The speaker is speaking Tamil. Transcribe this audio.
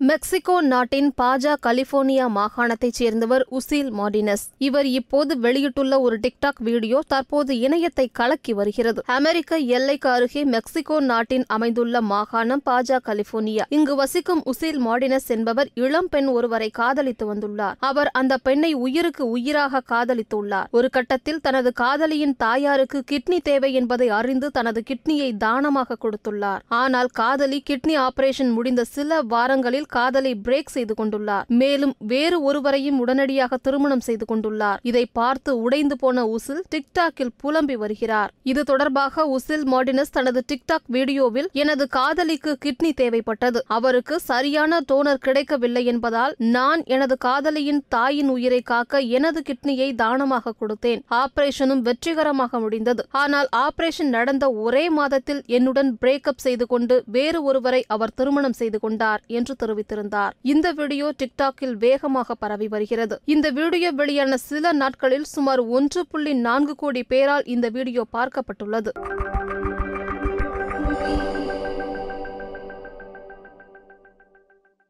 மெக்சிகோ நாட்டின் பாஜா கலிபோர்னியா மாகாணத்தைச் சேர்ந்தவர் உசீல் மார்டினஸ். இவர் இப்போது வெளியிட்டுள்ள ஒரு டிக்டாக் வீடியோ தற்போது இணையத்தை கலக்கி வருகிறது. அமெரிக்க எல்லைக்கு அருகே மெக்சிகோ நாட்டின் அமைந்துள்ள மாகாணம் பாஜா கலிபோர்னியா. இங்கு வசிக்கும் உசீல் மார்டினஸ் என்பவர் இளம் பெண் ஒருவரை காதலித்து வந்துள்ளார். அவர் அந்த பெண்ணை உயிருக்கு உயிராக காதலித்துள்ளார். ஒரு கட்டத்தில் தனது காதலியின் தாயாருக்கு கிட்னி தேவை என்பதை அறிந்து தனது கிட்னியை தானமாக கொடுத்துள்ளார். ஆனால் காதலி கிட்னி ஆபரேஷன் முடிந்த சில வாரங்களில் காதலை பிரேக் செய்து கொண்டுள்ளார். மேலும் வேறு ஒருவரையும் உடனடியாக திருமணம் செய்து கொண்டுள்ளார். இதை பார்த்து உடைந்து போன உசில் டிக்டாக்கில் புலம்பி வருகிறார். இது தொடர்பாக உசில் மார்டினஸ் தனது டிக்டாக் வீடியோவில் எனது காதலிக்கு கிட்னி தேவைப்பட்டது. அவருக்கு சரியான டோனர் கிடைக்கவில்லை என்பதால் நான் எனது காதலியின் தாயின் உயிரை காக்க எனது கிட்னியை தானமாக கொடுத்தேன். ஆபரேஷனும் வெற்றிகரமாக முடிந்தது. ஆனால் ஆபரேஷன் நடந்த ஒரே மாதத்தில் என்னுடன் பிரேக்கப் செய்து கொண்டு வேறு ஒருவரை அவர் திருமணம் செய்து கொண்டார் என்று தெரிவித்திருந்தார். இந்த வீடியோ டிக்டாக்கில் வேகமாக பரவி வருகிறது. இந்த வீடியோ வெளியான சில நாட்களில் சுமார் ஒன்று புள்ளி நான்கு கோடி பேரால் இந்த வீடியோ பார்க்கப்பட்டுள்ளது.